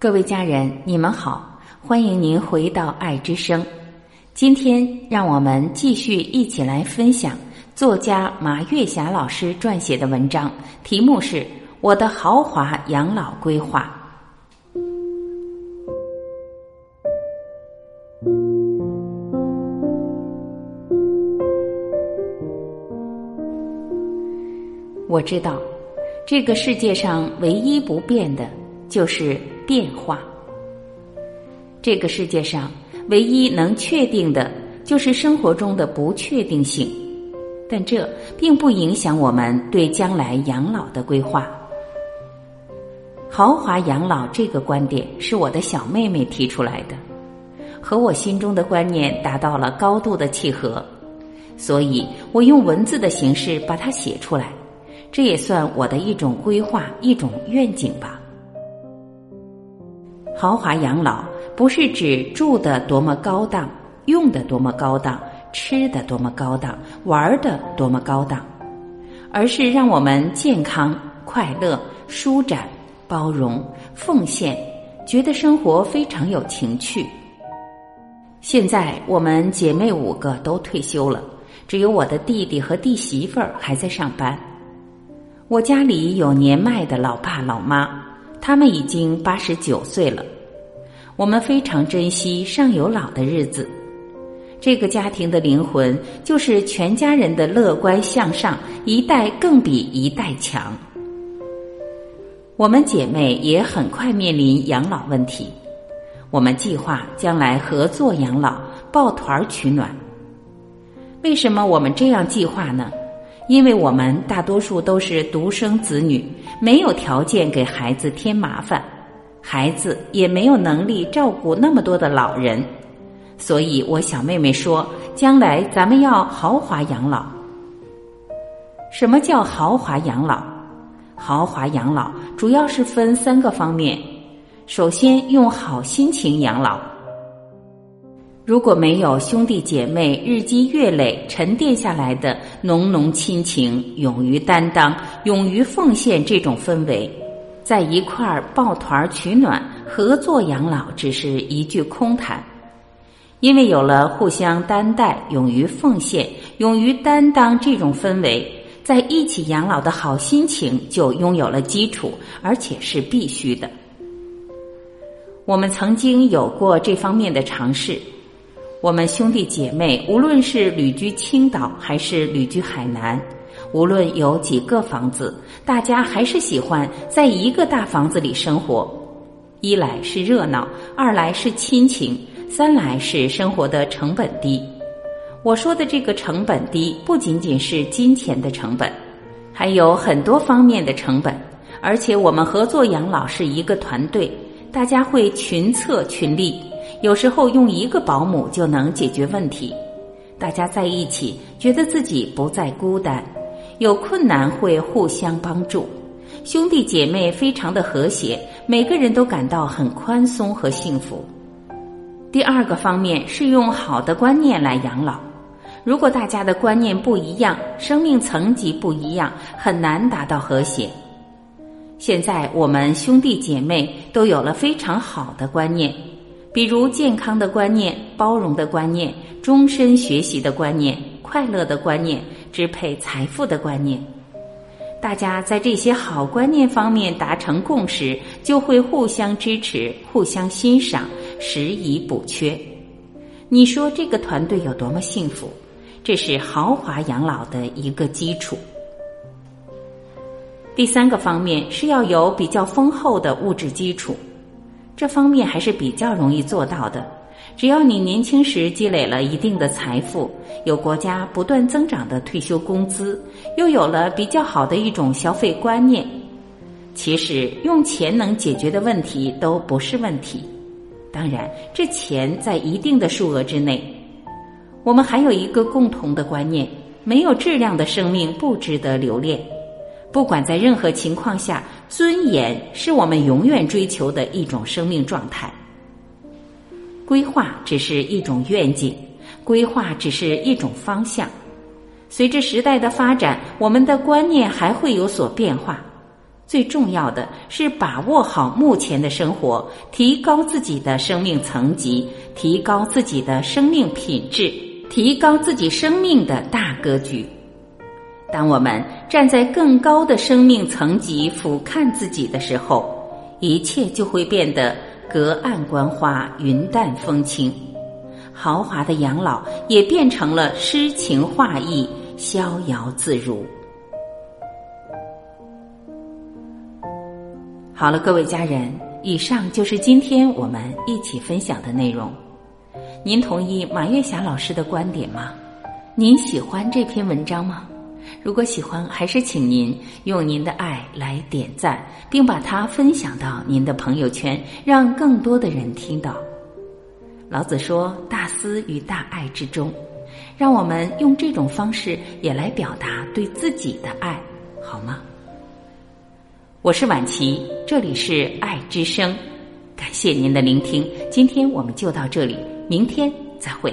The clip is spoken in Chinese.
各位家人，你们好，欢迎您回到爱之声。今天，让我们继续一起来分享作家马月霞老师撰写的文章，题目是《我的豪华养老规划》。我知道，这个世界上唯一不变的，就是变化。这个世界上唯一能确定的，就是生活中的不确定性。但这并不影响我们对将来养老的规划。豪华养老这个观点是我的小妹妹提出来的，和我心中的观念达到了高度的契合，所以我用文字的形式把它写出来。这也算我的一种规划，一种愿景吧。豪华养老不是指住的多么高档，用的多么高档，吃的多么高档，玩的多么高档，而是让我们健康、快乐、舒展、包容、奉献，觉得生活非常有情趣。现在我们姐妹五个都退休了，只有我的弟弟和弟媳妇儿还在上班。我家里有年迈的老爸老妈，他们已经八十九岁了。我们非常珍惜上有老的日子。这个家庭的灵魂就是全家人的乐观向上，一代更比一代强。我们姐妹也很快面临养老问题，我们计划将来合作养老，抱团取暖。为什么我们这样计划呢？因为我们大多数都是独生子女，没有条件给孩子添麻烦，孩子也没有能力照顾那么多的老人，所以我小妹妹说，将来咱们要豪华养老。什么叫豪华养老？豪华养老主要是分三个方面，首先用好心情养老。如果没有兄弟姐妹日积月累沉淀下来的浓浓亲情、勇于担当、勇于奉献这种氛围，在一块儿抱团取暖、合作养老，只是一句空谈。因为有了互相担待、勇于奉献、勇于担当这种氛围，在一起养老的好心情就拥有了基础，而且是必须的。我们曾经有过这方面的尝试。我们兄弟姐妹，无论是旅居青岛还是旅居海南，无论有几个房子，大家还是喜欢在一个大房子里生活。一来是热闹，二来是亲情，三来是生活的成本低。我说的这个成本低，不仅仅是金钱的成本，还有很多方面的成本。而且我们合作养老是一个团队，大家会群策群力。有时候用一个保姆就能解决问题，大家在一起觉得自己不再孤单，有困难会互相帮助，兄弟姐妹非常的和谐，每个人都感到很宽松和幸福。第二个方面是用好的观念来养老，如果大家的观念不一样，生命层级不一样，很难达到和谐。现在我们兄弟姐妹都有了非常好的观念。比如健康的观念、包容的观念、终身学习的观念、快乐的观念、支配财富的观念，大家在这些好观念方面达成共识，就会互相支持、互相欣赏、拾遗补缺。你说这个团队有多么幸福？这是豪华养老的一个基础。第三个方面是要有比较丰厚的物质基础。这方面还是比较容易做到的，只要你年轻时积累了一定的财富，有国家不断增长的退休工资，又有了比较好的一种消费观念，其实用钱能解决的问题都不是问题。当然，这钱在一定的数额之内。我们还有一个共同的观念：没有质量的生命不值得留恋。不管在任何情况下，尊严是我们永远追求的一种生命状态。规划只是一种愿景，规划只是一种方向。随着时代的发展，我们的观念还会有所变化。最重要的是把握好目前的生活，提高自己的生命层级，提高自己的生命品质，提高自己生命的大格局。当我们站在更高的生命层级俯瞰自己的时候，一切就会变得隔岸观花、云淡风轻。豪华的养老也变成了诗情画意、逍遥自如。好了，各位家人，以上就是今天我们一起分享的内容。您同意马月霞老师的观点吗？您喜欢这篇文章吗？如果喜欢，还是请您用您的爱来点赞，并把它分享到您的朋友圈，让更多的人听到。老子说：“大思与大爱之中，让我们用这种方式也来表达对自己的爱，好吗？”我是婉琪，这里是爱之声，感谢您的聆听。今天我们就到这里，明天再会。